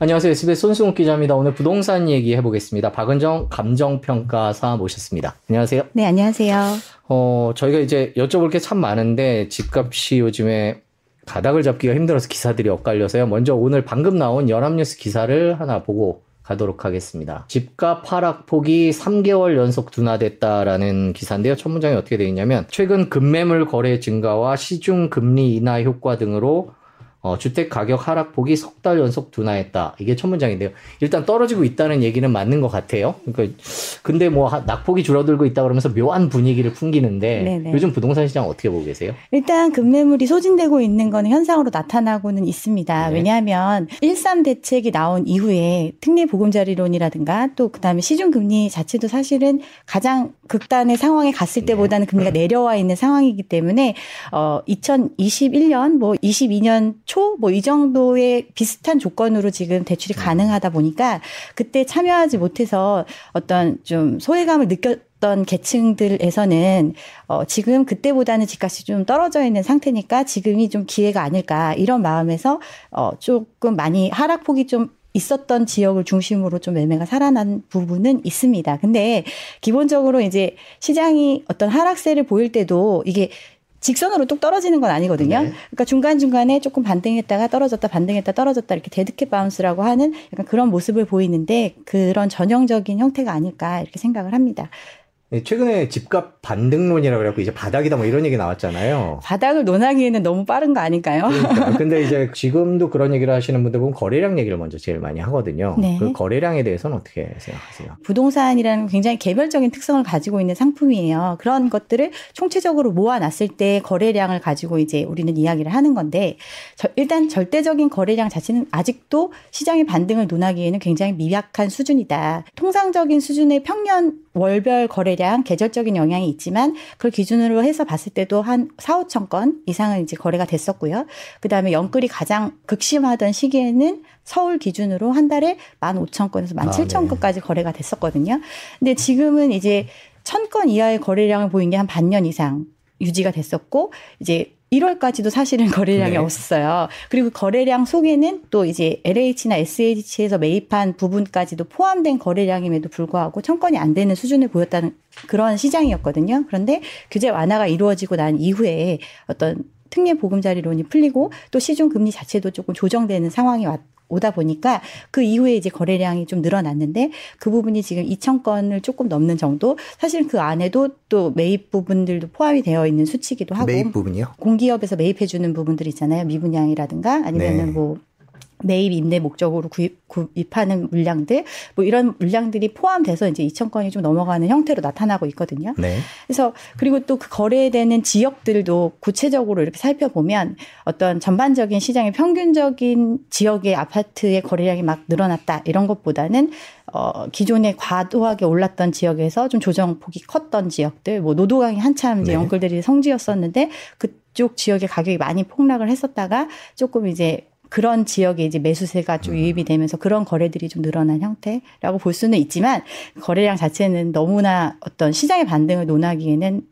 안녕하세요. SBS 손승욱 기자입니다. 오늘 부동산 얘기 해보겠습니다. 박은정 감정평가사 모셨습니다. 안녕하세요. 네, 안녕하세요. 어, 저희가 이제 여쭤볼 게 참 많은데 집값이 요즘에 가닥을 잡기가 힘들어서 기사들이 엇갈려서요. 먼저 오늘 방금 나온 연합뉴스 기사를 하나 보고 가도록 하겠습니다. 집값 하락폭이 3개월 연속 둔화됐다라는 기사인데요. 첫 문장이 어떻게 되어 있냐면 최근 급매물 거래 증가와 시중 금리 인하 효과 등으로 어, 주택 가격 하락폭이 석 달 연속 둔화했다. 이게 첫 문장인데요. 일단 떨어지고 있다는 얘기는 맞는 것 같아요. 그러니까 근데 뭐 낙폭이 줄어들고 있다 그러면서 묘한 분위기를 풍기는데 네네. 요즘 부동산 시장 어떻게 보고 계세요? 일단 급매물이 소진되고 있는 건 현상으로 나타나고는 있습니다. 네. 왜냐하면 1.3 대책이 나온 이후에 특례 보금자리론이라든가 또 그다음에 시중 금리 자체도 사실은 가장 극단의 상황에 갔을 네. 때보다는 금리가 내려와 있는 상황이기 때문에 어 2021년 뭐 22년 초뭐 이 정도의 비슷한 조건으로 지금 대출이 네. 가능하다 보니까 그때 참여하지 못해서 어떤 좀 소외감을 느꼈던 계층들에서는 어 지금 그때보다는 집값이 좀 떨어져 있는 상태니까 지금이 좀 기회가 아닐까 이런 마음에서 어 조금 많이 하락폭이 좀 있었던 지역을 중심으로 좀 매매가 살아난 부분은 있습니다. 근데 기본적으로 이제 시장이 어떤 하락세를 보일 때도 이게 직선으로 뚝 떨어지는 건 아니거든요. 네. 그러니까 중간중간에 조금 반등했다가 떨어졌다 반등했다 떨어졌다 이렇게 dead cat bounce라고 하는 약간 그런 모습을 보이는데 그런 전형적인 형태가 아닐까 이렇게 생각을 합니다. 네, 최근에 집값 반등론이라고 그래갖고 이제 바닥이다 뭐 이런 얘기 나왔잖아요. 바닥을 논하기에는 너무 빠른 거 아닐까요? 그러니까. 근데 이제 지금도 그런 얘기를 하시는 분들 보면 거래량 얘기를 먼저 제일 많이 하거든요. 네. 그 거래량에 대해서는 어떻게 생각하세요? 부동산이라는 굉장히 개별적인 특성을 가지고 있는 상품이에요. 그런 것들을 총체적으로 모아놨을 때 거래량을 가지고 이제 우리는 이야기를 하는 건데 일단 절대적인 거래량 자체는 아직도 시장의 반등을 논하기에는 굉장히 미약한 수준이다. 통상적인 수준의 평년 월별 거래 량 계절적인 영향이 있지만 그걸 기준으로 해서 봤을 때도 한 4, 5천 건 이상은 이제 거래가 됐었고요. 그다음에 연끌이 가장 극심하던 시기에는 서울 기준으로 한 달에 15,000건에서 17,000건까지 아, 네. 거래가 됐었거든요. 근데 지금은 이제 1,000건 이하의 거래량을 보인 게 한 반년 이상 유지가 됐었고 이제 1월까지도 사실은 거래량이 네. 없었어요. 그리고 거래량 속에는 또 이제 LH나 SH에서 매입한 부분까지도 포함된 거래량임에도 불구하고 천건이 안 되는 수준을 보였다는 그런 시장이었거든요. 그런데 규제 완화가 이루어지고 난 이후에 어떤 특례 보금자리론이 풀리고 또 시중 금리 자체도 조금 조정되는 상황이 왔, 오다 보니까 그 이후에 이제 거래량이 좀 늘어났는데 그 부분이 지금 2천 건을 조금 넘는 정도. 사실 그 안에도 또 매입 부분들도 포함이 되어 있는 수치기도 하고. 매입 부분이요? 공기업에서 매입해 주는 부분들 있잖아요. 미분양이라든가 아니면은 네. 뭐 매입 임대 목적으로 구입, 구입하는 물량들 뭐 이런 물량들이 포함돼서 이제 2천 건이 좀 넘어가는 형태로 나타나고 있거든요. 네. 그래서 그리고 또 그 거래되는 지역들도 구체적으로 이렇게 살펴보면 어떤 전반적인 시장의 평균적인 지역의 아파트의 거래량이 막 늘어났다 이런 것보다는 어 기존에 과도하게 올랐던 지역에서 좀 조정폭이 컸던 지역들 뭐 노도강이 한참 이제 네. 연끌들이 성지였었는데 그쪽 지역의 가격이 많이 폭락을 했었다가 조금 이제 그런 지역에 이제 매수세가 좀 유입이 음. 되면서 그런 거래들이 좀 늘어난 형태라고 볼 수는 있지만 거래량 자체는 너무나 어떤 시장의 반등을 논하기에는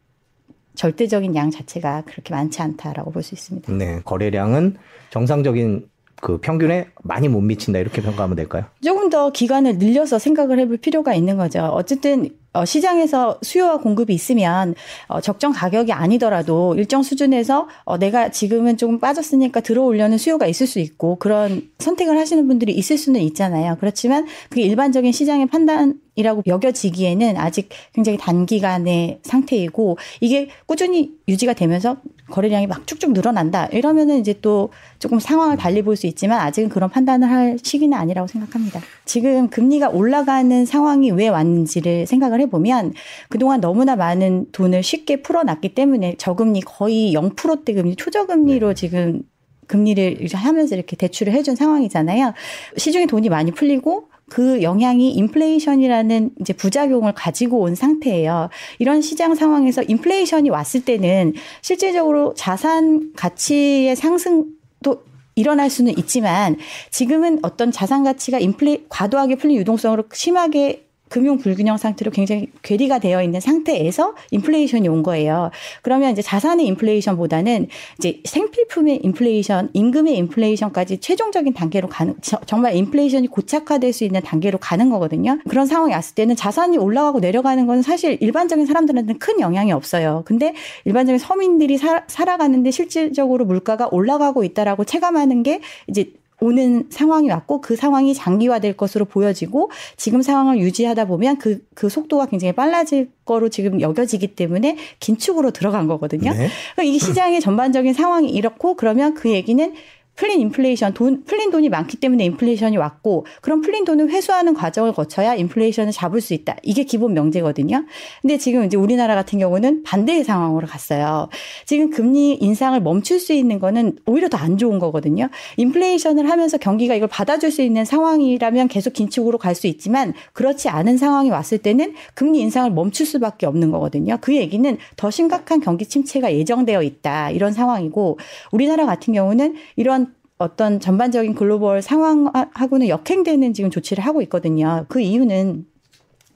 절대적인 양 자체가 그렇게 많지 않다라고 볼 수 있습니다. 네, 거래량은 정상적인 그 평균에 많이 못 미친다 이렇게 평가하면 될까요? 조금 더 기간을 늘려서 생각을 해볼 필요가 있는 거죠. 어쨌든 어, 시장에서 수요와 공급이 있으면 어, 적정 가격이 아니더라도 일정 수준에서 어, 내가 지금은 조금 빠졌으니까 들어오려는 수요가 있을 수 있고 그런 선택을 하시는 분들이 있을 수는 있잖아요. 그렇지만 그게 일반적인 시장의 판단이라고 여겨지기에는 아직 굉장히 단기간의 상태이고 이게 꾸준히 유지가 되면서 거래량이 막 쭉쭉 늘어난다 이러면은 이제 또 조금 상황을 달리 볼 수 있지만 아직은 그런 판단을 할 시기는 아니라고 생각합니다. 지금 금리가 올라가는 상황이 왜 왔는지를 생각을 해보면 그동안 너무나 많은 돈을 쉽게 풀어놨기 때문에 저금리 거의 0%대 금리, 초저금리로 네. 지금 금리를 하면서 이렇게 대출을 해준 상황이잖아요. 시중에 돈이 많이 풀리고 그 영향이 인플레이션이라는 이제 부작용을 가지고 온 상태예요. 이런 시장 상황에서 인플레이션이 왔을 때는 실제적으로 자산 가치의 상승도 일어날 수는 있지만 지금은 어떤 자산 가치가 인플레 과도하게 풀린 유동성으로 심하게 금융 불균형 상태로 굉장히 괴리가 되어 있는 상태에서 인플레이션이 온 거예요. 그러면 이제 자산의 인플레이션보다는 이제 생필품의 인플레이션, 임금의 인플레이션까지 최종적인 단계로 가는 정말 인플레이션이 고착화될 수 있는 단계로 가는 거거든요. 그런 상황이 왔을 때는 자산이 올라가고 내려가는 건 사실 일반적인 사람들한테는 큰 영향이 없어요. 근데 일반적인 서민들이 사, 살아가는데 실질적으로 물가가 올라가고 있다라고 체감하는 게 이제 오는 상황이 왔고 그 상황이 장기화될 것으로 보여지고 지금 상황을 유지하다 보면 그, 그 속도가 굉장히 빨라질 거로 지금 여겨지기 때문에 긴축으로 들어간 거거든요. 네. 그러니까 이 시장의 전반적인 상황이 이렇고 그러면 그 얘기는 풀린 인플레이션, 돈, 풀린 돈이 많기 때문에 인플레이션이 왔고, 그럼 풀린 돈을 회수하는 과정을 거쳐야 인플레이션을 잡을 수 있다. 이게 기본 명제거든요. 근데 지금 이제 우리나라 같은 경우는 반대의 상황으로 갔어요. 지금 금리 인상을 멈출 수 있는 거는 오히려 더 안 좋은 거거든요. 인플레이션을 하면서 경기가 이걸 받아줄 수 있는 상황이라면 계속 긴축으로 갈 수 있지만, 그렇지 않은 상황이 왔을 때는 금리 인상을 멈출 수밖에 없는 거거든요. 그 얘기는 더 심각한 경기 침체가 예정되어 있다. 이런 상황이고, 우리나라 같은 경우는 이런 어떤 전반적인 글로벌 상황하고는 역행되는 지금 조치를 하고 있거든요. 그 이유는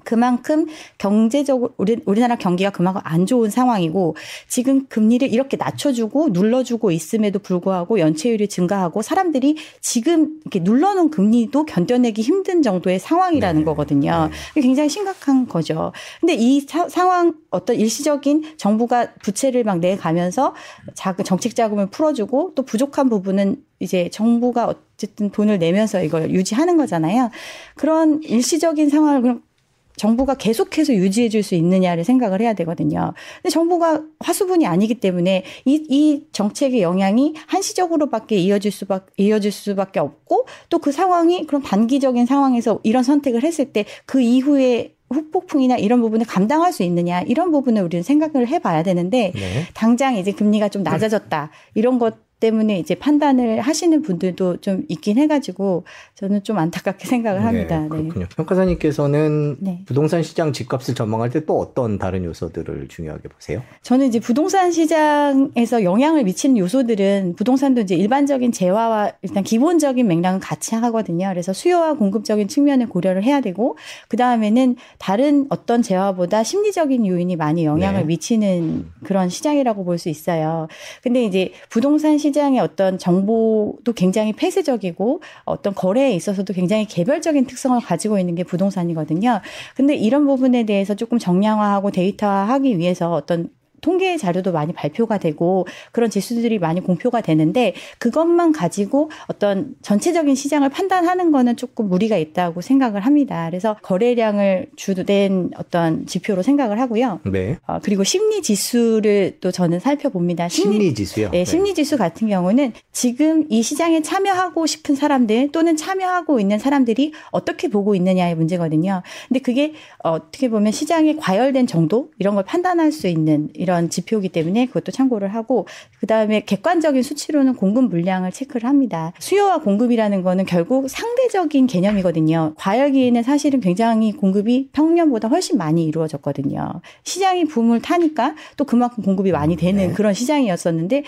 그만큼 경제적으로 우리, 우리나라 경기가 그만큼 안 좋은 상황이고 지금 금리를 이렇게 낮춰주고 눌러주고 있음에도 불구하고 연체율이 증가하고 사람들이 지금 이렇게 눌러놓은 금리도 견뎌내기 힘든 정도의 상황이라는 네. 거거든요. 네. 굉장히 심각한 거죠. 근데 이 사, 상황 어떤 일시적인 정부가 부채를 막 내가면서 자금 정책 자금을 풀어주고 또 부족한 부분은 이제 정부가 어쨌든 돈을 내면서 이걸 유지하는 거잖아요. 그런 일시적인 상황을 그럼 정부가 계속해서 유지해 줄 수 있느냐를 생각을 해야 되거든요. 근데 정부가 화수분이 아니기 때문에 이, 이 정책의 영향이 한시적으로밖에 이어질 수밖에, 이어질 수밖에 없고 또 그 상황이 그런 단기적인 상황에서 이런 선택을 했을 때 그 이후에 후폭풍이나 이런 부분을 감당할 수 있느냐 이런 부분을 우리는 생각을 해봐야 되는데 네. 당장 이제 금리가 좀 낮아졌다 이런 것 때문에 이제 판단을 하시는 분들도 좀 있긴 해가지고 저는 좀 안타깝게 생각을 네, 합니다. 네, 그렇군요. 네. 평가사님께서는 네. 부동산 시장 집값을 전망할 때 또 어떤 다른 요소들을 중요하게 보세요? 저는 이제 부동산 시장에서 영향을 미치는 요소들은 부동산도 이제 일반적인 재화와 일단 기본적인 맥락은 같이 하거든요. 그래서 수요와 공급적인 측면을 고려를 해야 되고 그 다음에는 다른 어떤 재화보다 심리적인 요인이 많이 영향을 네. 미치는 그런 시장이라고 볼 수 있어요. 근데 이제 부동산 시 장의 어떤 정보도 굉장히 폐쇄적이고 어떤 거래에 있어서도 굉장히 개별적인 특성을 가지고 있는 게 부동산이거든요. 근데 이런 부분에 대해서 조금 정량화하고 데이터화하기 위해서 어떤 통계 자료도 많이 발표가 되고 그런 지수들이 많이 공표가 되는데 그것만 가지고 어떤 전체적인 시장을 판단하는 거는 조금 무리가 있다고 생각을 합니다. 그래서 거래량을 주된 어떤 지표로 생각을 하고요. 네. 어, 그리고 심리 지수를 또 저는 살펴봅니다. 심리, 심리 지수요? 네, 심리 지수 같은 경우는 지금 이 시장에 참여하고 싶은 사람들 또는 참여하고 있는 사람들이 어떻게 보고 있느냐의 문제거든요. 근데 그게 어떻게 보면 시장에 과열된 정도 이런 걸 판단할 수 있는 이런 지표이기 때문에 그것도 참고를 하고 그다음에 객관적인 수치로는 공급 물량을 체크를 합니다. 수요와 공급이라는 거는 결국 상대적인 개념이거든요. 과열기에는 사실은 굉장히 공급이 평년보다 훨씬 많이 이루어졌거든요. 시장이 붐을 타니까 또 그만큼 공급이 많이 되는 네. 그런 시장이었었는데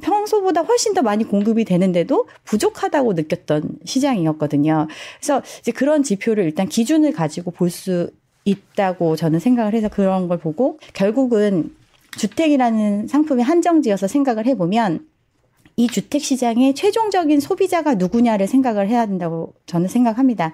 평소보다 훨씬 더 많이 공급이 되는데도 부족하다고 느꼈던 시장이었거든요. 그래서 이제 그런 지표를 일단 기준을 가지고 볼 수 있다고 저는 생각을 해서 그런 걸 보고 결국은 주택이라는 상품이 한정지어서 생각을 해보면 이 주택 시장의 최종적인 소비자가 누구냐를 생각을 해야 된다고 저는 생각합니다.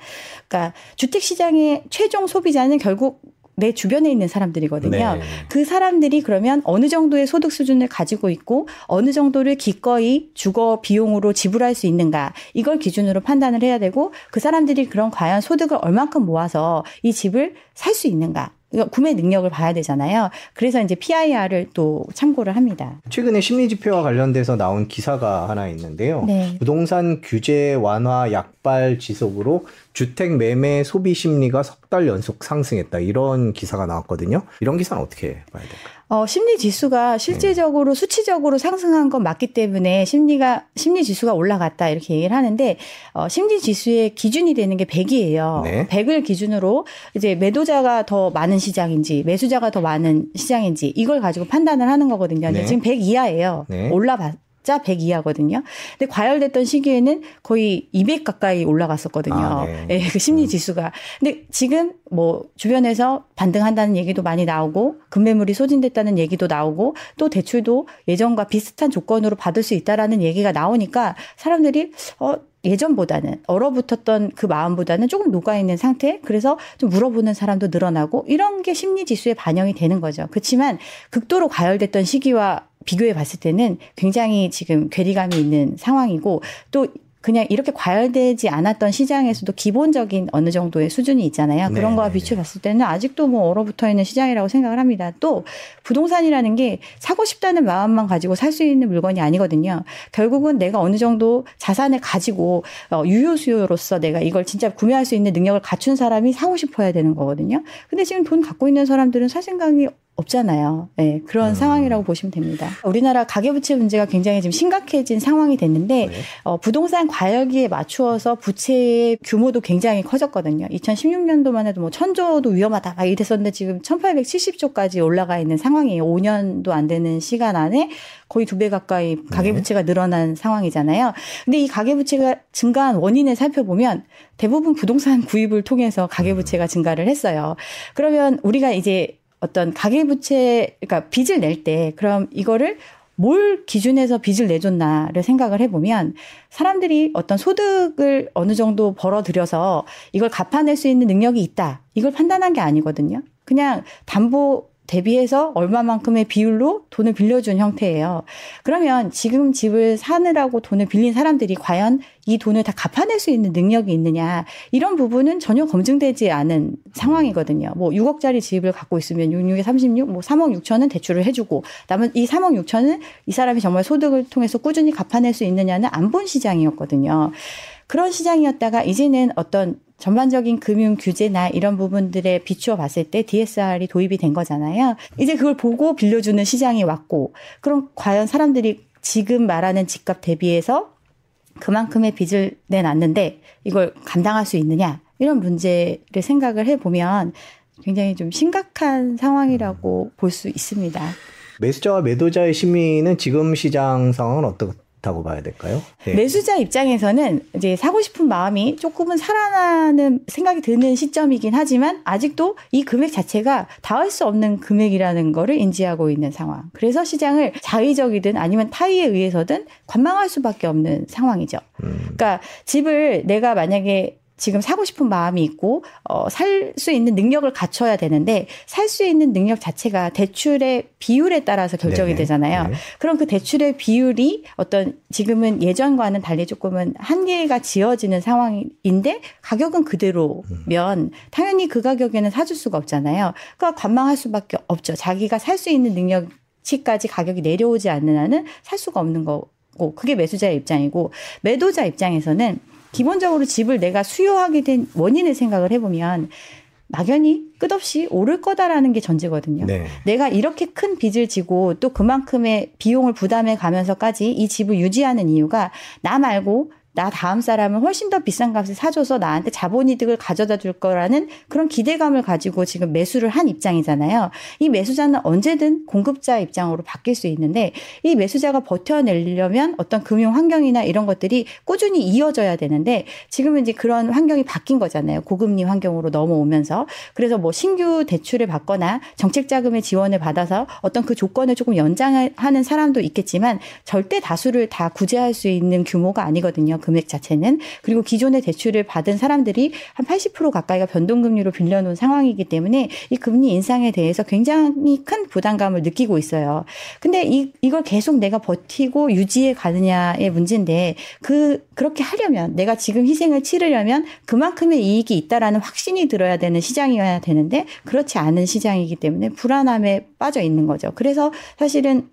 그러니까 주택 시장의 최종 소비자는 결국 내 주변에 있는 사람들이거든요. 네. 그 사람들이 그러면 어느 정도의 소득 수준을 가지고 있고 어느 정도를 기꺼이 주거 비용으로 지불할 수 있는가 이걸 기준으로 판단을 해야 되고 그 사람들이 그런 과연 소득을 얼만큼 모아서 이 집을 살 수 있는가 구매 능력을 봐야 되잖아요. 그래서 이제 PIR을 또 참고를 합니다. 최근에 심리 지표와 관련돼서 나온 기사가 하나 있는데요. 네. 부동산 규제 완화 약발 지속으로 주택 매매 소비 심리가 석 달 연속 상승했다. 이런 기사가 나왔거든요. 이런 기사는 어떻게 봐야 될까요? 어, 심리 지수가 실제적으로 네. 수치적으로 상승한 건 맞기 때문에 심리가 심리 지수가 올라갔다 이렇게 얘기를 하는데 어, 심리 지수의 기준이 되는 게 100이에요. 네. 100을 기준으로 이제 매도자가 더 많은 시장인지 매수자가 더 많은 시장인지 이걸 가지고 판단을 하는 거거든요. 네. 지금 100 이하예요. 네. 올라봤 100 자 100 이하거든요. 근데 과열됐던 시기에는 거의 200 가까이 올라갔었거든요. 아, 네. 네, 그 심리 음. 지수가. 근데 지금 뭐 주변에서 반등한다는 얘기도 많이 나오고 급매물이 소진됐다는 얘기도 나오고 또 대출도 예전과 비슷한 조건으로 받을 수 있다라는 얘기가 나오니까 사람들이 어 예전보다는 얼어붙었던 그 마음보다는 조금 녹아있는 상태. 그래서 좀 물어보는 사람도 늘어나고 이런 게 심리 지수에 반영이 되는 거죠. 그렇지만 극도로 과열됐던 시기와 비교해 봤을 때는 굉장히 지금 괴리감이 있는 상황이고 또 그냥 이렇게 과열되지 않았던 시장에서도 기본적인 어느 정도의 수준이 있잖아요. 그런 네. 거와 비추어 봤을 때는 아직도 뭐 얼어붙어 있는 시장이라고 생각을 합니다. 또 부동산이라는 게 사고 싶다는 마음만 가지고 살 수 있는 물건이 아니거든요. 결국은 내가 어느 정도 자산을 가지고 어, 유효 수요로서 내가 이걸 진짜 구매할 수 있는 능력을 갖춘 사람이 사고 싶어야 되는 거거든요. 근데 지금 돈 갖고 있는 사람들은 살 생각이 없잖아요. 네, 그런 음. 상황이라고 보시면 됩니다. 우리나라 가계부채 문제가 굉장히 지금 심각해진 상황이 됐는데 네. 어, 부동산 과열기에 맞추어서 부채의 규모도 굉장히 커졌거든요. 2016년도만 해도 뭐 천조도 위험하다 막 이랬었는데 지금 1870조까지 올라가 있는 상황이에요. 5년도 안 되는 시간 안에 거의 두 배 가까이 가계부채가 네. 늘어난 상황이잖아요. 근데 이 가계부채가 증가한 원인을 살펴보면 대부분 부동산 구입을 통해서 가계부채가 증가를 했어요. 그러면 우리가 이제 어떤 가계부채, 그러니까 빚을 낼 때 그럼 이거를 뭘 기준에서 빚을 내줬나를 생각을 해보면 사람들이 어떤 소득을 어느 정도 벌어들여서 이걸 갚아낼 수 있는 능력이 있다. 이걸 판단한 게 아니거든요. 그냥 담보 대비해서 얼마만큼의 비율로 돈을 빌려준 형태예요. 그러면 지금 집을 사느라고 돈을 빌린 사람들이 과연 이 돈을 다 갚아낼 수 있는 능력이 있느냐 이런 부분은 전혀 검증되지 않은 상황이거든요. 뭐 6억짜리 집을 갖고 있으면 66에 36, 뭐 3억 6천은 대출을 해주고 남은 이 3억 6천은 이 사람이 정말 소득을 통해서 꾸준히 갚아낼 수 있느냐는 안 본 시장이었거든요. 그런 시장이었다가 이제는 어떤 전반적인 금융 규제나 이런 부분들에 비추어 봤을 때 DSR이 도입이 된 거잖아요. 이제 그걸 보고 빌려주는 시장이 왔고, 그럼 과연 사람들이 지금 말하는 집값 대비해서 그만큼의 빚을 내놨는데 이걸 감당할 수 있느냐 이런 문제를 생각을 해보면 굉장히 좀 심각한 상황이라고 볼 수 있습니다. 매수자와 매도자의 심리는 지금 시장 상황은 어떻, 다고 봐야 될까요? 네. 매수자 입장에서는 이제 사고 싶은 마음이 조금은 살아나는 생각이 드는 시점이긴 하지만 아직도 이 금액 자체가 닿을 수 없는 금액이라는 거를 인지하고 있는 상황. 그래서 시장을 자의적이든 아니면 타의에 의해서든 관망할 수밖에 없는 상황이죠. 음. 그러니까 집을 내가 만약에 지금 사고 싶은 마음이 있고 어, 살 수 있는 능력을 갖춰야 되는데 살 수 있는 능력 자체가 대출의 비율에 따라서 결정이 네. 되잖아요. 네. 그럼 그 대출의 비율이 어떤 지금은 예전과는 달리 조금은 한계가 지어지는 상황인데 가격은 그대로면 당연히 그 가격에는 사줄 수가 없잖아요. 그러니까 관망할 수밖에 없죠. 자기가 살 수 있는 능력치까지 가격이 내려오지 않는 한은 살 수가 없는 거고 그게 매수자의 입장이고 매도자 입장에서는 기본적으로 집을 내가 수요하게 된 원인을 생각을 해보면 막연히 끝없이 오를 거다라는 게 전제거든요. 네. 내가 이렇게 큰 빚을 지고 또 그만큼의 비용을 부담해 가면서까지 이 집을 유지하는 이유가 나 말고 나 다음 사람은 훨씬 더 비싼 값에 사줘서 나한테 자본이득을 가져다 줄 거라는 그런 기대감을 가지고 지금 매수를 한 입장이잖아요. 이 매수자는 언제든 공급자 입장으로 바뀔 수 있는데 이 매수자가 버텨내려면 어떤 금융 환경이나 이런 것들이 꾸준히 이어져야 되는데 지금은 이제 그런 환경이 바뀐 거잖아요. 고금리 환경으로 넘어오면서. 그래서 뭐 신규 대출을 받거나 정책 자금의 지원을 받아서 어떤 그 조건을 조금 연장하는 사람도 있겠지만 절대 다수를 다 구제할 수 있는 규모가 아니거든요. 금액 자체는 그리고 기존의 대출을 받은 사람들이 한 80% 가까이가 변동금리로 빌려놓은 상황이기 때문에 이 금리 인상에 대해서 굉장히 큰 부담감을 느끼고 있어요. 근데 이 이걸 계속 내가 버티고 유지해 가느냐의 문제인데 그 그렇게 하려면 내가 지금 희생을 치르려면 그만큼의 이익이 있다라는 확신이 들어야 되는 시장이어야 되는데 그렇지 않은 시장이기 때문에 불안함에 빠져 있는 거죠. 그래서 사실은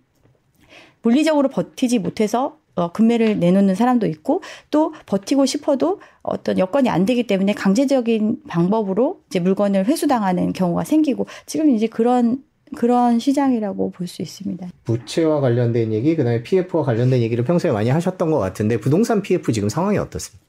물리적으로 버티지 못해서 어, 금매를 내놓는 사람도 있고 또 버티고 싶어도 어떤 여건이 안 되기 때문에 강제적인 방법으로 이제 물건을 회수당하는 경우가 생기고 지금 이제 그런 그런 시장이라고 볼 수 있습니다. 부채와 관련된 얘기, 그다음에 PF와 관련된 얘기를 평소에 많이 하셨던 것 같은데 부동산 PF 지금 상황이 어떻습니까?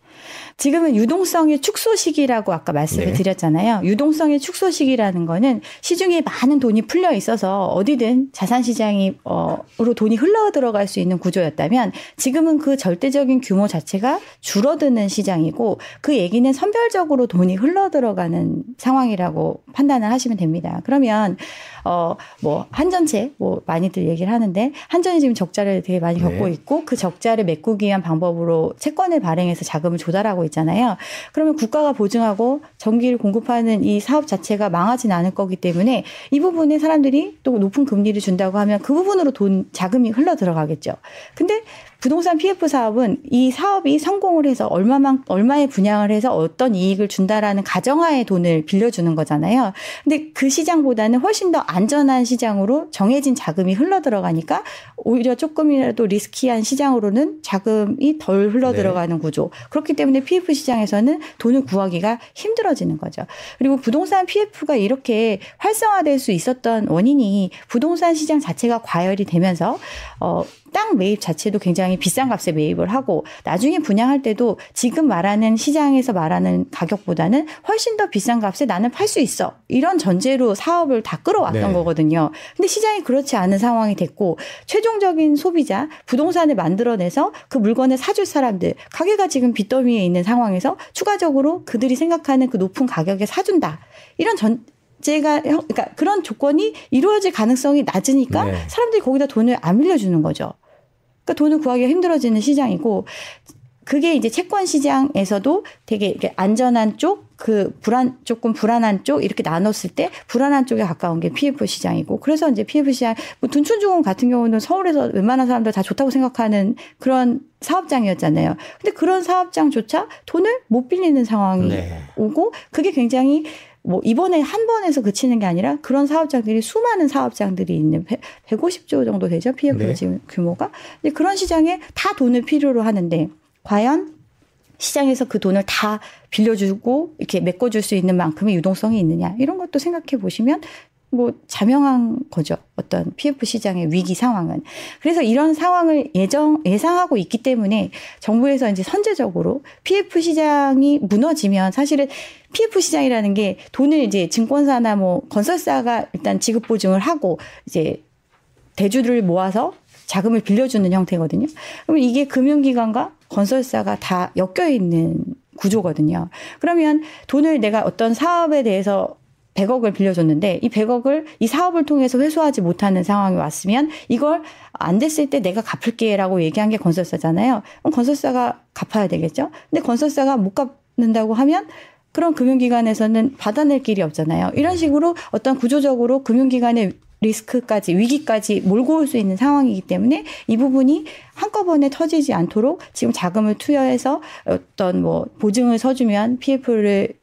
지금은 유동성의 축소 시기라고 아까 말씀을 네. 드렸잖아요. 유동성의 축소 시기라는 거는 시중에 많은 돈이 풀려 있어서 어디든 자산 시장이 어로 돈이 흘러 들어갈 수 있는 구조였다면 지금은 그 절대적인 규모 자체가 줄어드는 시장이고 그 얘기는 선별적으로 돈이 흘러 들어가는 상황이라고 판단을 하시면 됩니다. 그러면 어뭐 한전체 뭐 많이들 얘기를 하는데 한전이 지금 적자를 되게 많이 겪고 네. 있고 그 적자를 메꾸기 위한 방법으로 채권을 발행해서 자금을 조달하고 있잖아요. 그러면 국가가 보증하고 전기를 공급하는 이 사업 자체가 망하진 않을 거기 때문에 이 부분에 사람들이 또 높은 금리를 준다고 하면 그 부분으로 돈 자금이 흘러 들어가겠죠. 근데 부동산 PF 사업은 이 사업이 성공을 해서 얼마만 얼마의 분양을 해서 어떤 이익을 준다라는 가정하에 돈을 빌려주는 거잖아요. 근데 그 시장보다는 훨씬 더 안전한 시장으로 정해진 자금이 흘러 들어가니까 오히려 조금이라도 리스키한 시장으로는 자금이 덜 흘러 네. 들어가는 구조. 그렇기 때문에 PF 시장에서는 돈을 구하기가 힘들어지는 거죠. 그리고 부동산 PF가 이렇게 활성화될 수 있었던 원인이 부동산 시장 자체가 과열이 되면서 어, 땅 매입 자체도 굉장히 비싼 값에 매입을 하고 나중에 분양할 때도 지금 말하는 시장에서 말하는 가격보다는 훨씬 더 비싼 값에 나는 팔 수 있어. 이런 전제로 사업을 다 끌어왔던 네. 거거든요. 근데 시장이 그렇지 않은 상황이 됐고 최종 적인 소비자 부동산을 만들어내서 그 물건을 사줄 사람들 가게가 지금 빚더미에 있는 상황에서 추가적으로 그들이 생각하는 그 높은 가격에 사준다. 이런 전 제가 그러니까 그런 조건이 이루어질 가능성이 낮으니까 네. 사람들이 거기다 돈을 안 빌려주는 거죠. 그러니까 돈을 구하기가 힘들어지는 시장이고 그게 이제 채권 시장에서도 되게 안전한 쪽, 그 불안 조금 불안한 쪽 이렇게 나눴을 때 불안한 쪽에 가까운 게 PF 시장이고 그래서 이제 PF 시장 뭐 둔촌중공 같은 경우는 서울에서 웬만한 사람들 다 좋다고 생각하는 그런 사업장이었잖아요. 근데 그런 사업장조차 돈을 못 빌리는 상황이 네. 오고 그게 굉장히 뭐 이번에 한 번에서 그치는 게 아니라 그런 사업장들이 수많은 사업장들이 있는 100, 150조 정도 되죠 PF 네. 지금 규모가 근데 그런 시장에 다 돈을 필요로 하는데 과연 시장에서 그 돈을 다 빌려주고 이렇게 메꿔줄 수 있는 만큼의 유동성이 있느냐? 이런 것도 생각해 보시면 뭐 자명한 거죠. 어떤 PF 시장의 위기 상황은. 그래서 이런 상황을 예정 예상하고 있기 때문에 정부에서 이제 선제적으로 PF 시장이 무너지면 사실은 PF 시장이라는 게 돈을 이제 증권사나 뭐 건설사가 일단 지급 보증을 하고 이제 대주를 모아서 자금을 빌려주는 형태거든요. 그러면 이게 금융기관과 건설사가 다 엮여 있는 구조거든요. 그러면 돈을 내가 어떤 사업에 대해서 100억을 빌려줬는데 이 100억을 이 사업을 통해서 회수하지 못하는 상황이 왔으면 이걸 안 됐을 때 내가 갚을게라고 얘기한 게 건설사잖아요. 그럼 건설사가 갚아야 되겠죠. 근데 건설사가 못 갚는다고 하면 그런 금융기관에서는 받아낼 길이 없잖아요. 이런 식으로 어떤 구조적으로 금융기관의 리스크까지 위기까지 몰고 올 수 있는 상황이기 때문에 이 부분이 한꺼번에 터지지 않도록 지금 자금을 투여해서 어떤 뭐 보증을 서주면 PF를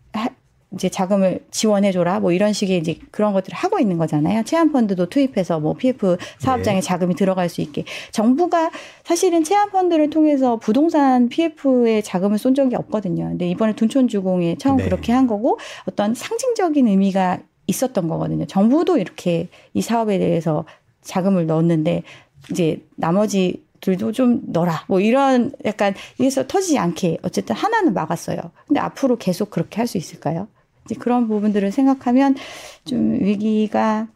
이제 자금을 지원해줘라 뭐 이런 식의 이제 그런 것들을 하고 있는 거잖아요. 체험 펀드도 투입해서 뭐 PF 사업장에 네. 자금이 들어갈 수 있게 정부가 사실은 체험 펀드를 통해서 부동산 PF에 자금을 쏜 적이 없거든요. 근데 이번에 둔촌주공에 처음 네. 그렇게 한 거고 어떤 상징적인 의미가 있었던 거거든요. 정부도 이렇게 이 사업에 대해서 자금을 넣었는데 이제 나머지 들도 좀 넣어라. 뭐 이런 약간 이래서 터지지 않게 어쨌든 하나는 막았어요. 근데 앞으로 계속 그렇게 할 수 있을까요? 이제 그런 부분들을 생각하면 좀 위기가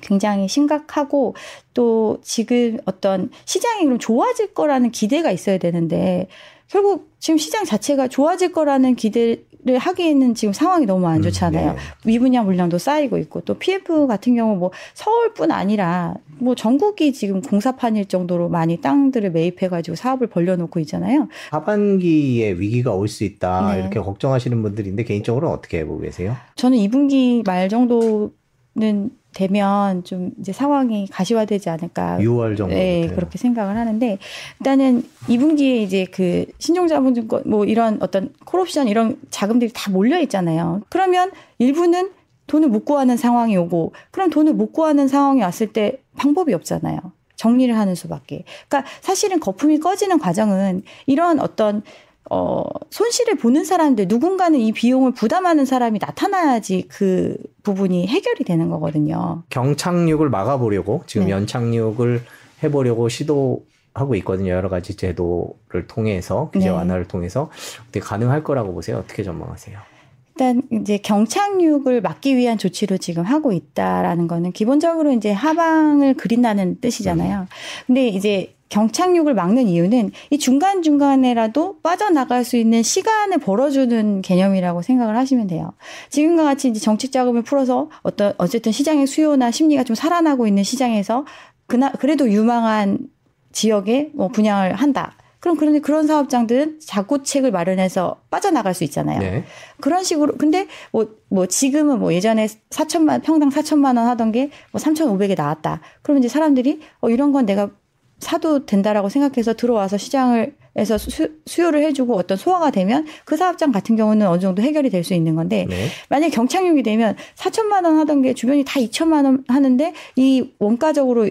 굉장히 심각하고 또 지금 어떤 시장이 그럼 좋아질 거라는 기대가 있어야 되는데 결국 지금 시장 자체가 좋아질 거라는 기대 를 하기에는 지금 상황이 너무 안 좋잖아요. 음, 네. 미분양 물량도 쌓이고 있고 또 PF 같은 경우 뭐 서울뿐 아니라 뭐 전국이 지금 공사판일 정도로 많이 땅들을 매입해가지고 사업을 벌려놓고 있잖아요. 하반기에 위기가 올 수 있다 네. 이렇게 걱정하시는 분들인데 개인적으로 어떻게 보고 계세요? 저는 2분기 말 정도는 되면 좀 이제 상황이 가시화되지 않을까. 6월 정도. 네, 그렇게 생각을 하는데 일단은 2분기에 이제 그 신종자본증권 뭐 이런 어떤 콜옵션 이런 자금들이 다 몰려 있잖아요. 그러면 일부는 돈을 못 구하는 상황이 오고 그럼 돈을 못 구하는 상황이 왔을 때 방법이 없잖아요. 정리를 하는 수밖에. 그러니까 사실은 거품이 꺼지는 과정은 이런 어떤 어, 손실을 보는 사람들, 누군가는 이 비용을 부담하는 사람이 나타나야지 그 부분이 해결이 되는 거거든요. 경착륙을 막아보려고 지금 네. 연착륙을 해보려고 시도 하고 있거든요. 여러 가지 제도를 통해서 규제 네. 완화를 통해서 어떻게 가능할 거라고 보세요? 어떻게 전망하세요? 일단 이제 경착륙을 막기 위한 조치로 지금 하고 있다라는 거는 기본적으로 이제 하방을 그린다는 뜻이잖아요. 근데 이제 경착륙을 막는 이유는 이 중간중간에라도 빠져나갈 수 있는 시간을 벌어주는 개념이라고 생각을 하시면 돼요. 지금과 같이 이제 정책 자금을 풀어서 어떤, 어쨌든 시장의 수요나 심리가 좀 살아나고 있는 시장에서 그나, 그래도 유망한 지역에 뭐 분양을 한다. 그럼 그런데 그런 사업장들은 자구책을 마련해서 빠져나갈 수 있잖아요. 네. 그런 식으로 근데 뭐뭐 지금은 뭐 예전에 4천만 평당 4천만 원 하던 게 뭐 3,500에 나왔다. 그러면 이제 사람들이 어 이런 건 내가 사도 된다라고 생각해서 들어와서 시장을 에서 수, 수요를 해주고 어떤 소화가 되면 그 사업장 같은 경우는 어느 정도 해결이 될 수 있는 건데 네. 만약에 경착륙이 되면 4천만 원 하던 게 주변이 다 2천만 원 하는데 이 원가적으로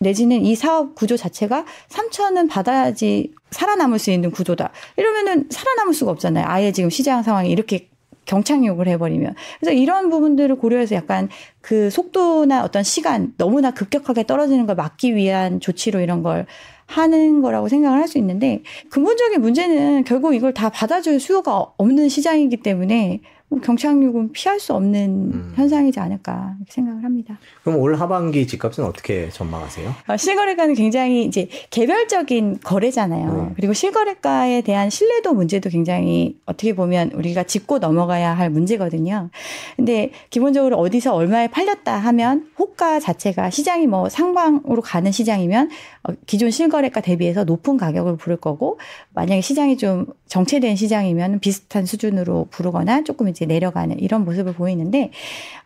내지는 이 사업 구조 자체가 3천은 받아야지 살아남을 수 있는 구조다. 이러면은 살아남을 수가 없잖아요. 아예 지금 시장 상황이 이렇게 경착륙을 해버리면. 그래서 이런 부분들을 고려해서 약간 그 속도나 어떤 시간 너무나 급격하게 떨어지는 걸 막기 위한 조치로 이런 걸 하는 거라고 생각을 할 수 있는데 근본적인 문제는 결국 이걸 다 받아줄 수요가 없는 시장이기 때문에 뭐 경착륙은 피할 수 없는 음. 현상이지 않을까 생각을 합니다. 그럼 올 하반기 집값은 어떻게 전망하세요? 아, 실거래가는 굉장히 이제 개별적인 거래잖아요. 음. 그리고 실거래가에 대한 신뢰도 문제도 굉장히 어떻게 보면 우리가 짚고 넘어가야 할 문제거든요. 근데 기본적으로 어디서 얼마에 팔렸다 하면 호가 자체가 시장이 뭐 상방으로 가는 시장이면 어, 기존 실거래가 대비해서 높은 가격을 부를 거고 만약에 시장이 좀 정체된 시장이면 비슷한 수준으로 부르거나 조금 이제 내려가는 이런 모습을 보이는데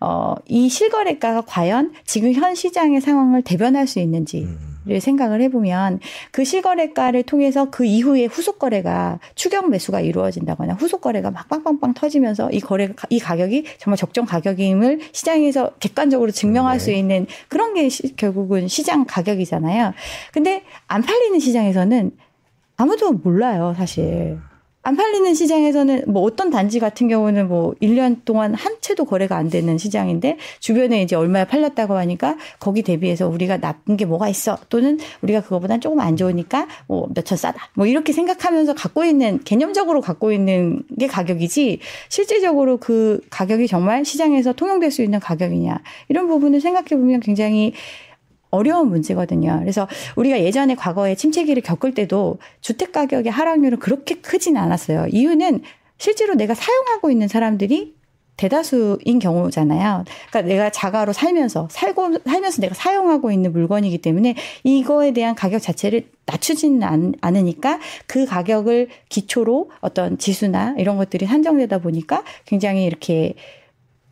어, 이 실거래가가 과연 지금 현 시장의 상황을 대변할 수 있는지 음. 를 생각을 해보면 그 실거래가를 통해서 그 이후에 후속 거래가 추격 매수가 이루어진다거나 후속 거래가 막 빵빵빵 터지면서 이 거래 이 가격이 정말 적정 가격임을 시장에서 객관적으로 증명할 네. 수 있는 그런 게 시- 결국은 시장 가격이잖아요. 근데 안 팔리는 시장에서는 아무도 몰라요, 사실. 안 팔리는 시장에서는 뭐 어떤 단지 같은 경우는 뭐 1년 동안 한 채도 거래가 안 되는 시장인데 주변에 이제 얼마에 팔렸다고 하니까 거기 대비해서 우리가 나쁜 게 뭐가 있어? 또는 우리가 그거보단 조금 안 좋으니까 뭐 몇 천 싸다. 뭐 이렇게 생각하면서 갖고 있는 개념적으로 갖고 있는 게 가격이지 실질적으로 그 가격이 정말 시장에서 통용될 수 있는 가격이냐. 이런 부분을 생각해 보면 굉장히 어려운 문제거든요. 그래서 우리가 예전에 과거에 침체기를 겪을 때도 주택 가격의 하락률은 그렇게 크진 않았어요. 이유는 실제로 내가 사용하고 있는 사람들이 대다수인 경우잖아요. 그러니까 내가 자가로 살면서 살고 살면서 내가 사용하고 있는 물건이기 때문에 이거에 대한 가격 자체를 낮추지는 않, 않으니까 그 가격을 기초로 어떤 지수나 이런 것들이 산정되다 보니까 굉장히 이렇게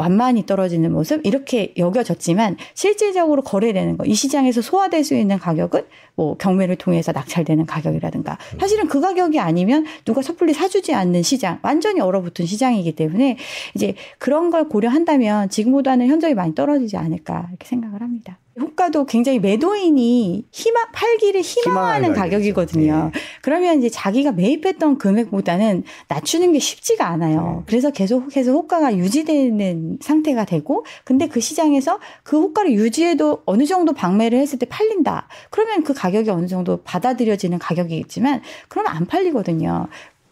완만히 떨어지는 모습? 이렇게 여겨졌지만 실질적으로 거래되는 거 이 시장에서 소화될 수 있는 가격은 뭐 경매를 통해서 낙찰되는 가격이라든가 사실은 그 가격이 아니면 누가 섣불리 사주지 않는 시장 완전히 얼어붙은 시장이기 때문에 이제 그런 걸 고려한다면 지금보다는 현저히 많이 떨어지지 않을까 이렇게 생각을 합니다. 호가도 굉장히 매도인이 희망 팔기를 희망하는 가격이거든요. 그러면 이제 자기가 매입했던 금액보다는 낮추는 게 쉽지가 않아요. 네. 그래서 계속해서 호가가 유지되는 상태가 되고, 근데 그 시장에서 그 호가를 유지해도 어느 정도 방매를 했을 때 팔린다. 그러면 그 가격 이 어느 정도 받아들여지는 가격이겠지만, 그러면 안 팔리거든요.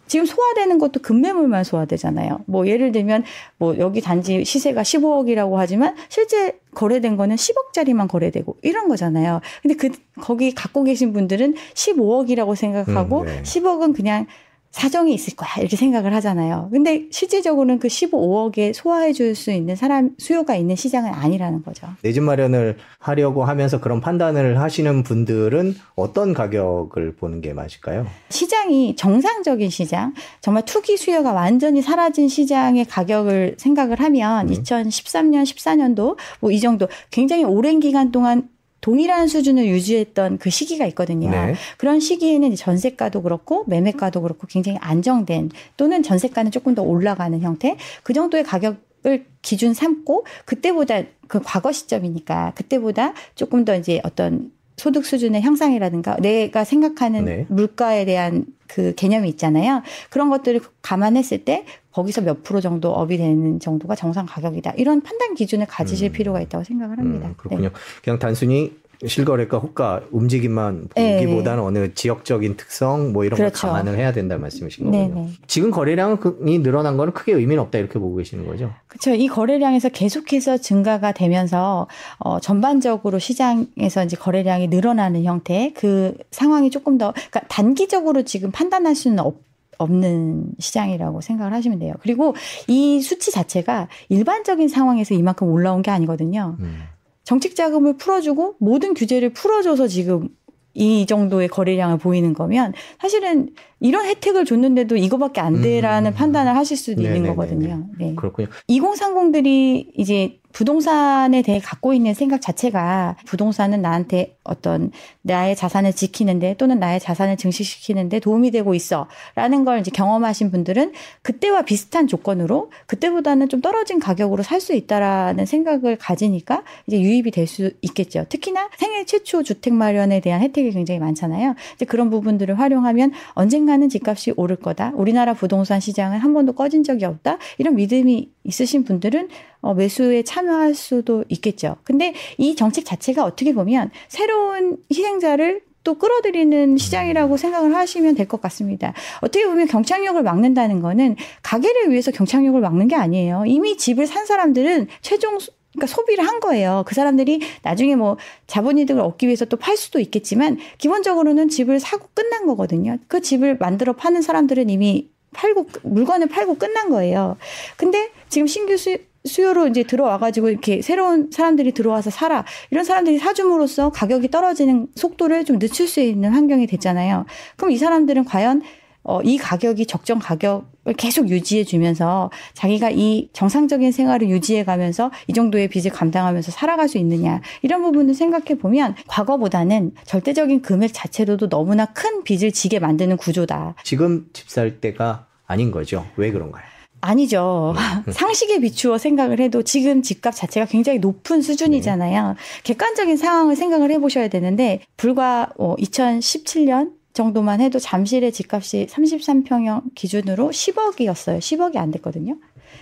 지금 소화되는 것도 급매물만 소화되잖아요. 뭐 예를 들면 뭐 여기 단지 시세가 15억이라고 하지만 실제 거래된 거는 10억짜리만 거래되고 이런 거잖아요. 근데 그 거기 갖고 계신 분들은 15억이라고 생각하고 음, 네. 10억은 그냥 사정이 있을 거야 이렇게 생각을 하잖아요. 근데 실질적으로는 그 15억에 소화해 줄 수 있는 사람 수요가 있는 시장은 아니라는 거죠. 내 집 마련을 하려고 하면서 그런 판단을 하시는 분들은 어떤 가격을 보는 게 맞을까요? 시장이 정상적인 시장, 정말 투기 수요가 완전히 사라진 시장의 가격을 생각을 하면 음. 2013년, 14년도 뭐 이 정도 굉장히 오랜 기간 동안 동일한 수준을 유지했던 그 시기가 있거든요. 네. 그런 시기에는 전세가도 그렇고 매매가도 그렇고 굉장히 안정된 또는 전세가는 조금 더 올라가는 형태 그 정도의 가격을 기준 삼고 그때보다 그 과거 시점이니까 그때보다 조금 더 이제 어떤 소득 수준의 향상이라든가 내가 생각하는 네. 물가에 대한 그 개념이 있잖아요. 그런 것들을 감안했을 때 거기서 몇 프로 정도 업이 되는 정도가 정상 가격이다. 이런 판단 기준을 가지실 음. 필요가 있다고 생각을 합니다. 음, 그렇군요. 네. 그냥 단순히 실거래가 호가 움직임만 네. 보기보다는 어느 지역적인 특성 뭐 이런 그렇죠. 걸 감안을 해야 된다는 말씀이신 거군요. 네네. 지금 거래량이 늘어난 거는 크게 의미는 없다 이렇게 보고 계시는 거죠? 그렇죠. 이 거래량에서 계속해서 증가가 되면서 어, 전반적으로 시장에서 이제 거래량이 늘어나는 형태 그 상황이 조금 더 그러니까 단기적으로 지금 판단할 수는 없. 없는 시장이라고 생각을 하시면 돼요. 그리고 이 수치 자체가 일반적인 상황에서 이만큼 올라온 게 아니거든요. 음. 정책 자금을 풀어주고 모든 규제를 풀어줘서 지금 이 정도의 거래량을 보이는 거면 사실은 이런 혜택을 줬는데도 이거밖에 안 돼라는 음. 판단을 하실 수도 있는 네네네네. 거거든요. 네. 그렇군요. 2030들이 이제 부동산에 대해 갖고 있는 생각 자체가 부동산은 나한테 어떤 나의 자산을 지키는데 또는 나의 자산을 증식시키는데 도움이 되고 있어 라는 걸 이제 경험하신 분들은 그때와 비슷한 조건으로 그때보다는 좀 떨어진 가격으로 살 수 있다라는 생각을 가지니까 이제 유입이 될 수 있겠죠. 특히나 생애 최초 주택 마련에 대한 혜택이 굉장히 많잖아요. 이제 그런 부분들을 활용하면 언젠가 는 집값이 오를 거다. 우리나라 부동산 시장은 한 번도 꺼진 적이 없다. 이런 믿음이 있으신 분들은 어, 매수에 참여할 수도 있겠죠. 근데 이 정책 자체가 어떻게 보면 새로운 희생자를 또 끌어들이는 시장이라고 생각을 하시면 될 것 같습니다. 어떻게 보면 경착륙을 막는다는 거는 가게를 위해서 경착륙을 막는 게 아니에요. 이미 집을 산 사람들은 최종 소- 그러니까 소비를 한 거예요. 그 사람들이 나중에 뭐 자본이득을 얻기 위해서 또 팔 수도 있겠지만 기본적으로는 집을 사고 끝난 거거든요. 그 집을 만들어 파는 사람들은 이미 팔고 물건을 팔고 끝난 거예요. 근데 지금 신규 수, 수요로 이제 들어와가지고 이렇게 새로운 사람들이 들어와서 사라 이런 사람들이 사줌으로써 가격이 떨어지는 속도를 좀 늦출 수 있는 환경이 됐잖아요. 그럼 이 사람들은 과연 어, 이 가격이 적정 가격을 계속 유지해 주면서 자기가 이 정상적인 생활을 유지해 가면서 이 정도의 빚을 감당하면서 살아갈 수 있느냐 이런 부분을 생각해 보면 과거보다는 절대적인 금액 자체로도 너무나 큰 빚을 지게 만드는 구조다. 지금 집 살 때가 아닌 거죠. 왜 그런가요? 아니죠. 상식에 비추어 생각을 해도 지금 집값 자체가 굉장히 높은 수준이잖아요. 객관적인 상황을 생각을 해보셔야 되는데 불과 어, 2017년 정도만 해도 잠실의 집값이 33평형 기준으로 10억이었어요. 10억이 안 됐거든요.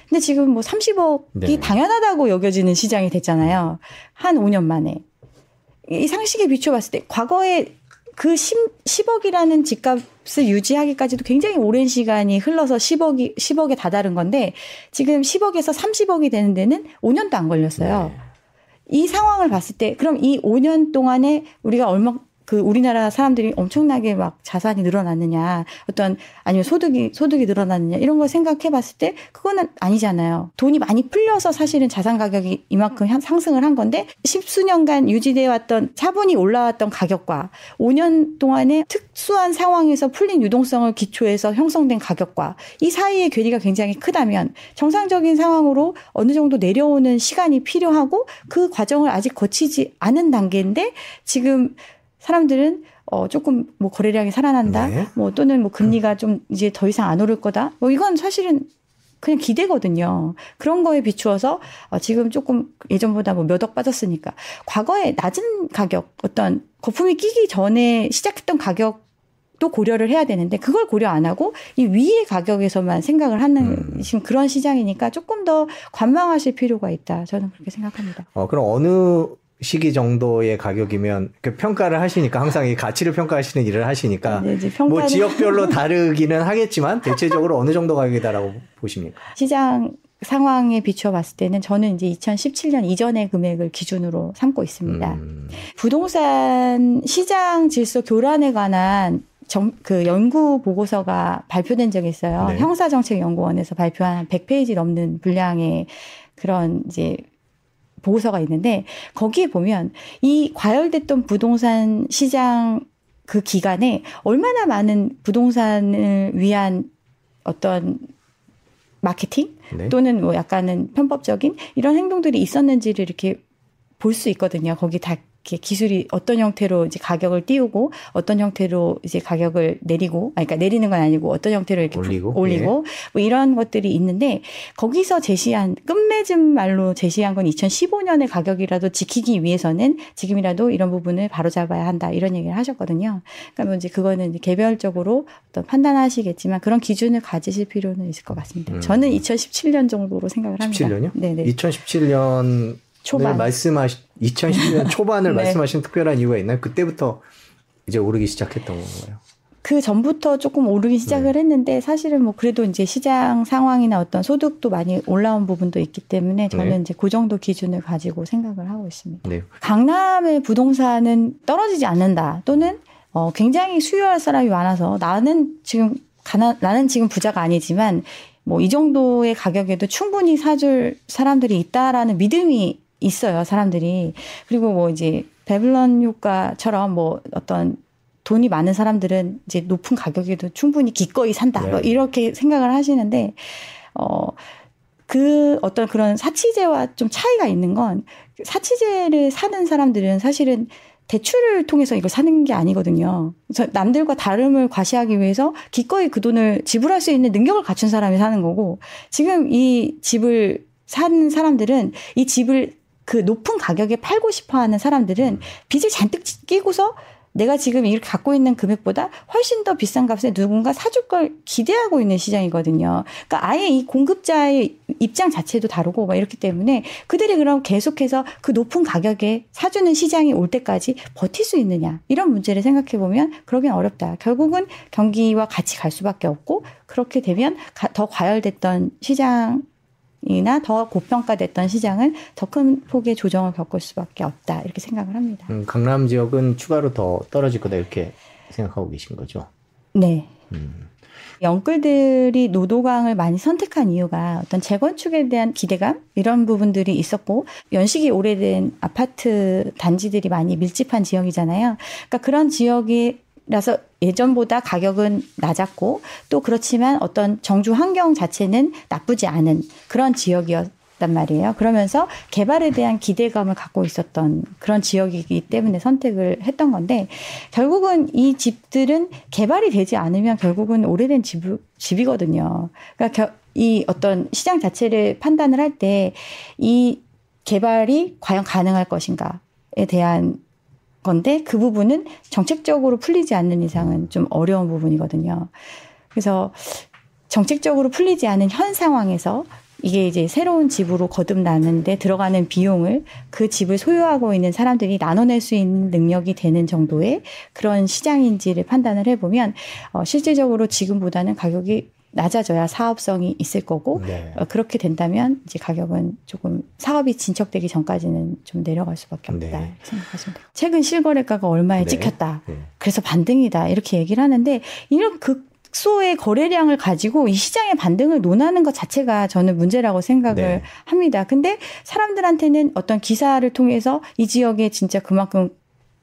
근데 지금 뭐 30억이 네. 당연하다고 여겨지는 시장이 됐잖아요. 한 5년 만에. 이 상식에 비추어 봤을 때 과거에 그 10, 10억이라는 집값을 유지하기까지도 굉장히 오랜 시간이 흘러서 10억이 10억에 다다른 건데 지금 10억에서 30억이 되는 데는 5년도 안 걸렸어요. 네. 이 상황을 봤을 때 그럼 이 5년 동안에 우리가 얼마 그 우리나라 사람들이 엄청나게 막 자산이 늘어났느냐 어떤 아니면 소득이 소득이 늘어났느냐 이런 걸 생각해 봤을 때 그거는 아니잖아요. 돈이 많이 풀려서 사실은 자산 가격이 이만큼 향- 상승을 한 건데 십수년간 유지돼 왔던 차분히 올라왔던 가격과 5년 동안의 특수한 상황에서 풀린 유동성을 기초해서 형성된 가격과 이 사이의 괴리가 굉장히 크다면 정상적인 상황으로 어느 정도 내려오는 시간이 필요하고 그 과정을 아직 거치지 않은 단계인데 지금 사람들은 어 조금 뭐 거래량이 살아난다. 네. 뭐 또는 뭐 금리가 좀 이제 더 이상 안 오를 거다. 뭐 이건 사실은 그냥 기대거든요. 그런 거에 비추어서 어, 지금 조금 예전보다 뭐 몇 억 빠졌으니까 과거에 낮은 가격 어떤 거품이 끼기 전에 시작했던 가격도 고려를 해야 되는데 그걸 고려 안 하고 이 위의 가격에서만 생각을 하는 음. 지금 그런 시장이니까 조금 더 관망하실 필요가 있다. 저는 그렇게 생각합니다. 어, 그럼 어느 시기 정도의 가격이면 그 평가를 하시니까 항상 이 가치를 평가하시는 일을 하시니까 네, 평가는 뭐 지역별로 다르기는 하겠지만 대체적으로 어느 정도 가격이다라고 보십니까? 시장 상황에 비추어 봤을 때는 저는 이제 2017년 이전의 금액을 기준으로 삼고 있습니다. 음, 부동산 시장 질서 교란에 관한 정, 그 연구 보고서가 발표된 적이 있어요. 네. 형사정책연구원에서 발표한 100페이지 넘는 분량의 그런 이제 보고서가 있는데 거기에 보면 이 과열됐던 부동산 시장 그 기간에 얼마나 많은 부동산을 위한 어떤 마케팅 네. 또는 뭐 약간은 편법적인 이런 행동들이 있었는지를 이렇게 볼 수 있거든요. 거기 다 이렇게 기술이 어떤 형태로 이제 가격을 띄우고 어떤 형태로 이제 가격을 내리고, 아니, 그러니까 내리는 건 아니고 어떤 형태로 이렇게 올리고, 올리고 뭐 이런 것들이 있는데 거기서 제시한 끝맺음 말로 제시한 건 2015년의 가격이라도 지키기 위해서는 지금이라도 이런 부분을 바로잡아야 한다 이런 얘기를 하셨거든요. 그러니까 뭐 이제 그거는 이제 개별적으로 어떤 판단하시겠지만 그런 기준을 가지실 필요는 있을 것 같습니다. 음. 저는 2017년 정도로 생각을 합니다. 17년이요? 네 네. 2017년 초반. 네, 말씀하신 2010년 초반을 네. 말씀하신 특별한 이유가 있나요? 그때부터 이제 오르기 시작했던 건가요? 그 전부터 조금 오르기 시작을 네. 했는데 사실은 뭐 그래도 이제 시장 상황이나 어떤 소득도 많이 올라온 부분도 있기 때문에 저는 네. 이제 그 정도 기준을 가지고 생각을 하고 있습니다. 네. 강남의 부동산은 떨어지지 않는다 또는 어, 굉장히 수요할 사람이 많아서 나는 지금 가난 나는 지금 부자가 아니지만 뭐 이 정도의 가격에도 충분히 사줄 사람들이 있다라는 믿음이 있어요 사람들이 그리고 뭐 이제 베블런 효과처럼 뭐 어떤 돈이 많은 사람들은 이제 높은 가격에도 충분히 기꺼이 산다 네. 뭐 이렇게 생각을 하시는데 어. 그 어떤 그런 사치제와 좀 차이가 있는 건 사치제를 사는 사람들은 사실은 대출을 통해서 이걸 사는 게 아니거든요. 그래서 남들과 다름을 과시하기 위해서 기꺼이 그 돈을 지불할 수 있는 능력을 갖춘 사람이 사는 거고 지금 이 집을 사는 사람들은 이 집을 그 높은 가격에 팔고 싶어 하는 사람들은 빚을 잔뜩 끼고서 내가 지금 이렇게 갖고 있는 금액보다 훨씬 더 비싼 값에 누군가 사줄 걸 기대하고 있는 시장이거든요. 그러니까 아예 이 공급자의 입장 자체도 다르고 막 이렇기 때문에 그들이 그럼 계속해서 그 높은 가격에 사주는 시장이 올 때까지 버틸 수 있느냐 이런 문제를 생각해 보면 그러긴 어렵다. 결국은 경기와 같이 갈 수밖에 없고 그렇게 되면 가- 더 과열됐던 시장 이나 더 고평가됐던 시장은 더 큰 폭의 조정을 겪을 수밖에 없다 이렇게 생각을 합니다. 음, 강남 지역은 추가로 더 떨어질 거다 이렇게 생각하고 계신 거죠. 네. 음. 영끌들이 노도강을 많이 선택한 이유가 어떤 재건축에 대한 기대감 이런 부분들이 있었고 연식이 오래된 아파트 단지들이 많이 밀집한 지역이잖아요. 그러니까 그런 지역이 라서 예전보다 가격은 낮았고 또 그렇지만 어떤 정주 환경 자체는 나쁘지 않은 그런 지역이었. 단 말이에요. 그러면서 개발에 대한 기대감을 갖고 있었던 그런 지역이기 때문에 선택을 했던 건데 결국은 이 집들은 개발이 되지 않으면 결국은 오래된 집, 집이거든요. 그러니까 겨- 이 어떤 시장 자체를 판단을 할 때 이 개발이 과연 가능할 것인가에 대한 건데 그 부분은 정책적으로 풀리지 않는 이상은 좀 어려운 부분이거든요. 그래서 정책적으로 풀리지 않은 현 상황에서 이게 이제 새로운 집으로 거듭나는데 들어가는 비용을 그 집을 소유하고 있는 사람들이 나눠낼 수 있는 능력이 되는 정도의 그런 시장인지를 판단을 해보면 어, 실질적으로 지금보다는 가격이 낮아져야 사업성이 있을 거고 네. 어, 그렇게 된다면 이제 가격은 조금 사업이 진척되기 전까지는 좀 내려갈 수밖에 없다 네. 생각하시면 돼요. 최근 실거래가가 얼마에 네. 찍혔다. 네. 그래서 반등이다 이렇게 얘기를 하는데 이런 극소의 거래량을 가지고 이 시장의 반등을 논하는 것 자체가 저는 문제라고 생각을 네. 합니다. 근데 사람들한테는 어떤 기사를 통해서 이 지역에 진짜 그만큼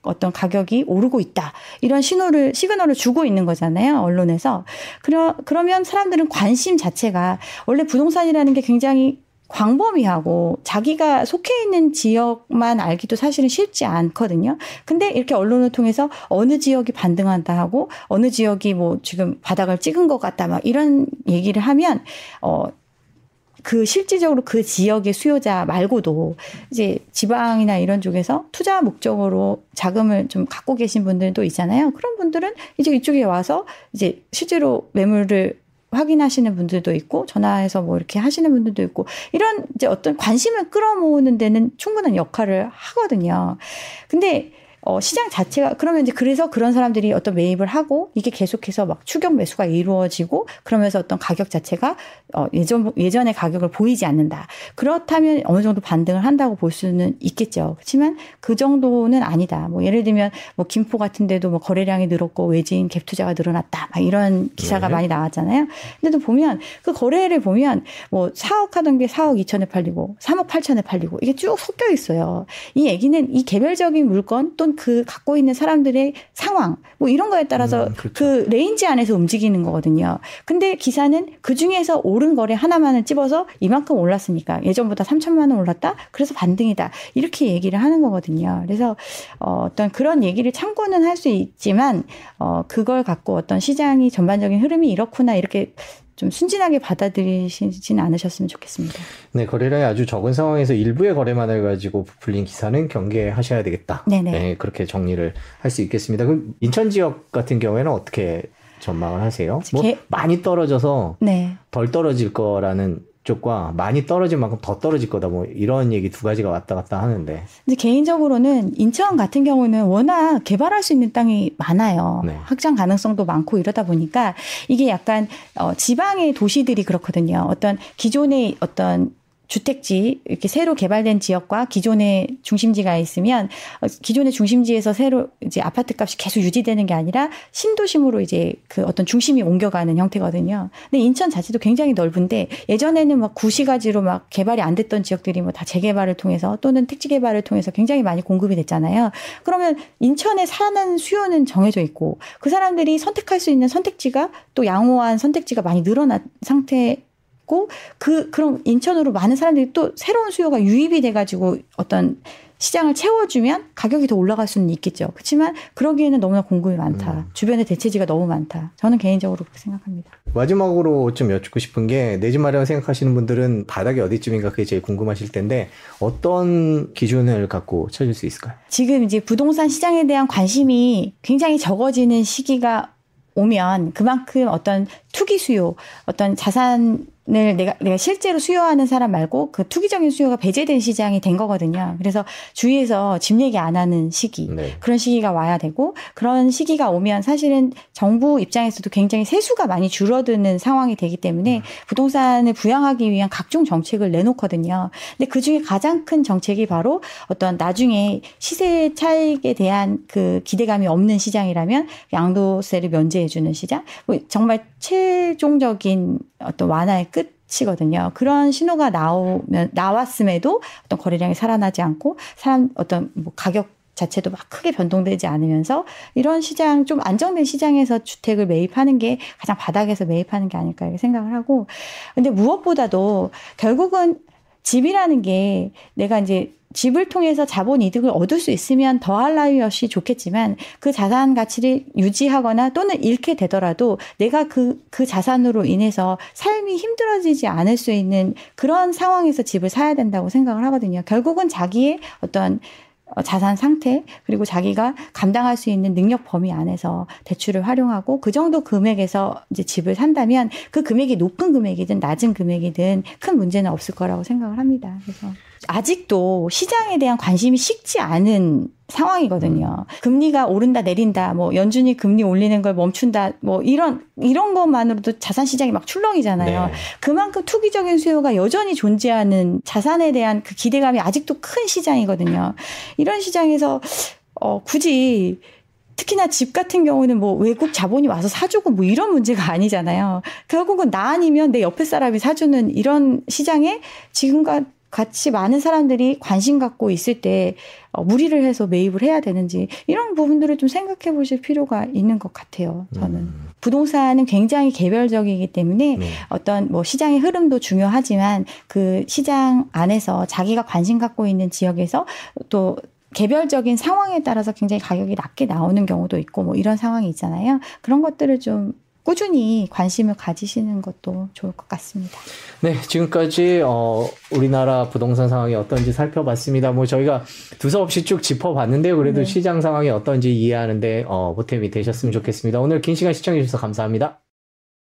어떤 가격이 오르고 있다. 이런 신호를, 시그널을 주고 있는 거잖아요. 언론에서. 그러, 그러면 사람들은 관심 자체가 원래 부동산이라는 게 굉장히 광범위하고 자기가 속해 있는 지역만 알기도 사실은 쉽지 않거든요. 근데 이렇게 언론을 통해서 어느 지역이 반등한다 하고 어느 지역이 뭐 지금 바닥을 찍은 것 같다 막 이런 얘기를 하면 어, 그 실질적으로 그 지역의 수요자 말고도 이제 지방이나 이런 쪽에서 투자 목적으로 자금을 좀 갖고 계신 분들도 있잖아요. 그런 분들은 이제 이쪽에 와서 이제 실제로 매물을 확인하시는 분들도 있고 전화해서 뭐 이렇게 하시는 분들도 있고 이런 이제 어떤 관심을 끌어모으는 데는 충분한 역할을 하거든요. 근데 어, 시장 자체가 그러면 이제 그래서 그런 사람들이 어떤 매입을 하고 이게 계속해서 막 추격 매수가 이루어지고 그러면서 어떤 가격 자체가 어, 예전 예전의 가격을 보이지 않는다. 그렇다면 어느 정도 반등을 한다고 볼 수는 있겠죠. 그렇지만 그 정도는 아니다. 뭐 예를 들면 뭐 김포 같은 데도 뭐 거래량이 늘었고 외지인 갭 투자가 늘어났다. 막 이런 기사가 네. 많이 나왔잖아요. 근데도 보면 그 거래를 보면 뭐 4억 하던 게 4억 2천에 팔리고 3억 8천에 팔리고 이게 쭉 섞여 있어요. 이 얘기는 이 개별적인 물건 또는 그 갖고 있는 사람들의 상황 뭐 이런 거에 따라서 음, 그렇죠. 그 range 안에서 움직이는 거거든요. 근데 기사는 그 중에서 오른 거래 하나만을 집어서 이만큼 올랐으니까 예전보다 3천만 원 올랐다. 그래서 반등이다. 이렇게 얘기를 하는 거거든요. 그래서 어, 어떤 그런 얘기를 참고는 할 수 있지만 어, 그걸 갖고 어떤 시장이 전반적인 흐름이 이렇구나 이렇게 좀 순진하게 받아들이시지는 않으셨으면 좋겠습니다. 네, 거래량이 아주 적은 상황에서 일부의 거래만 해가지고 부풀린 기사는 경계하셔야 되겠다. 네네. 네, 그렇게 정리를 할 수 있겠습니다. 그럼 인천 지역 같은 경우에는 어떻게 전망을 하세요? 뭐 개- 많이 떨어져서 네. 덜 떨어질 거라는 쪽과 많이 떨어진 만큼 더 떨어질 거다 뭐 이런 얘기 두 가지가 왔다 갔다 하는데 근데 개인적으로는 인천 같은 경우는 워낙 개발할 수 있는 땅이 많아요. 네. 확장 가능성도 많고 이러다 보니까 이게 약간 어, 지방의 도시들이 그렇거든요. 어떤 기존의 어떤 주택지 이렇게 새로 개발된 지역과 기존의 중심지가 있으면 어, 기존의 중심지에서 새로 이제 아파트 값이 계속 유지되는 게 아니라 신도심으로 이제 그 어떤 중심이 옮겨가는 형태거든요. 근데 인천 자체도 굉장히 넓은데 예전에는 막 구시가지로 막 개발이 안 됐던 지역들이 뭐 다 재개발을 통해서 또는 택지 개발을 통해서 굉장히 많이 공급이 됐잖아요. 그러면 인천에 사는 수요는 정해져 있고 그 사람들이 선택할 수 있는 선택지가 또 양호한 선택지가 많이 늘어난 상태 고 그 그런 인천으로 많은 사람들이 또 새로운 수요가 유입이 돼 가지고 어떤 시장을 채워주면 가격이 더 올라갈 수는 있겠죠. 그렇지만 그러기에는 너무나 공급이 많다. 음. 주변에 대체지가 너무 많다. 저는 개인적으로 그렇게 생각합니다. 마지막으로 좀 여쭙고 싶은 게 내 집 마련 생각하시는 분들은 바닥이 어디쯤인가 그게 제일 궁금하실 텐데 어떤 기준을 갖고 찾을 수 있을까요? 지금 이제 부동산 시장에 대한 관심이 굉장히 적어지는 시기가 오면 그만큼 어떤 투기 수요, 어떤 자산 을 내가 내가 실제로 수요하는 사람 말고 그 투기적인 수요가 배제된 시장이 된 거거든요. 그래서 주위에서 집 얘기 안 하는 시기 네. 그런 시기가 와야 되고 그런 시기가 오면 사실은 정부 입장에서도 굉장히 세수가 많이 줄어드는 상황이 되기 때문에 부동산을 부양하기 위한 각종 정책을 내놓거든요. 근데 그 중에 가장 큰 정책이 바로 어떤 나중에 시세 차익에 대한 그 기대감이 없는 시장이라면 양도세를 면제해주는 시장, 뭐 정말 최종적인 어떤 완화의 끝이거든요. 그런 신호가 나오면 나왔음에도 어떤 거래량이 살아나지 않고 사람 어떤 뭐 가격 자체도 막 크게 변동되지 않으면서 이런 시장 좀 안정된 시장에서 주택을 매입하는 게 가장 바닥에서 매입하는 게 아닐까 이렇게 생각을 하고 근데 무엇보다도 결국은 집이라는 게 내가 이제 집을 통해서 자본 이득을 얻을 수 있으면 더할 나위 없이 좋겠지만 그 자산 가치를 유지하거나 또는 잃게 되더라도 내가 그, 그 자산으로 인해서 삶이 힘들어지지 않을 수 있는 그런 상황에서 집을 사야 된다고 생각을 하거든요. 결국은 자기의 어떤 어, 자산 상태 그리고 자기가 감당할 수 있는 능력 범위 안에서 대출을 활용하고 그 정도 금액에서 이제 집을 산다면 그 금액이 높은 금액이든 낮은 금액이든 큰 문제는 없을 거라고 생각을 합니다. 그래서 아직도 시장에 대한 관심이 식지 않은 상황이거든요. 금리가 오른다 내린다 뭐 연준이 금리 올리는 걸 멈춘다 뭐 이런 이런 것만으로도 자산 시장이 막 출렁이잖아요. 네. 그만큼 투기적인 수요가 여전히 존재하는 자산에 대한 그 기대감이 아직도 큰 시장이거든요. 이런 시장에서 어 굳이 특히나 집 같은 경우는 뭐 외국 자본이 와서 사주고 뭐 이런 문제가 아니잖아요. 결국은 나 아니면 내 옆에 사람이 사주는 이런 시장에 지금과 같이 많은 사람들이 관심 갖고 있을 때 어, 무리를 해서 매입을 해야 되는지 이런 부분들을 좀 생각해 보실 필요가 있는 것 같아요. 저는 음. 부동산은 굉장히 개별적이기 때문에 네. 어떤 뭐 시장의 흐름도 중요하지만 그 시장 안에서 자기가 관심 갖고 있는 지역에서 또 개별적인 상황에 따라서 굉장히 가격이 낮게 나오는 경우도 있고 뭐 이런 상황이 있잖아요. 그런 것들을 좀 꾸준히 관심을 가지시는 것도 좋을 것 같습니다. 네, 지금까지 어, 우리나라 부동산 상황이 어떤지 살펴봤습니다. 뭐 저희가 두서없이 쭉 짚어봤는데요. 그래도 네. 시장 상황이 어떤지 이해하는데 어, 보탬이 되셨으면 좋겠습니다. 오늘 긴 시간 시청해 주셔서 감사합니다.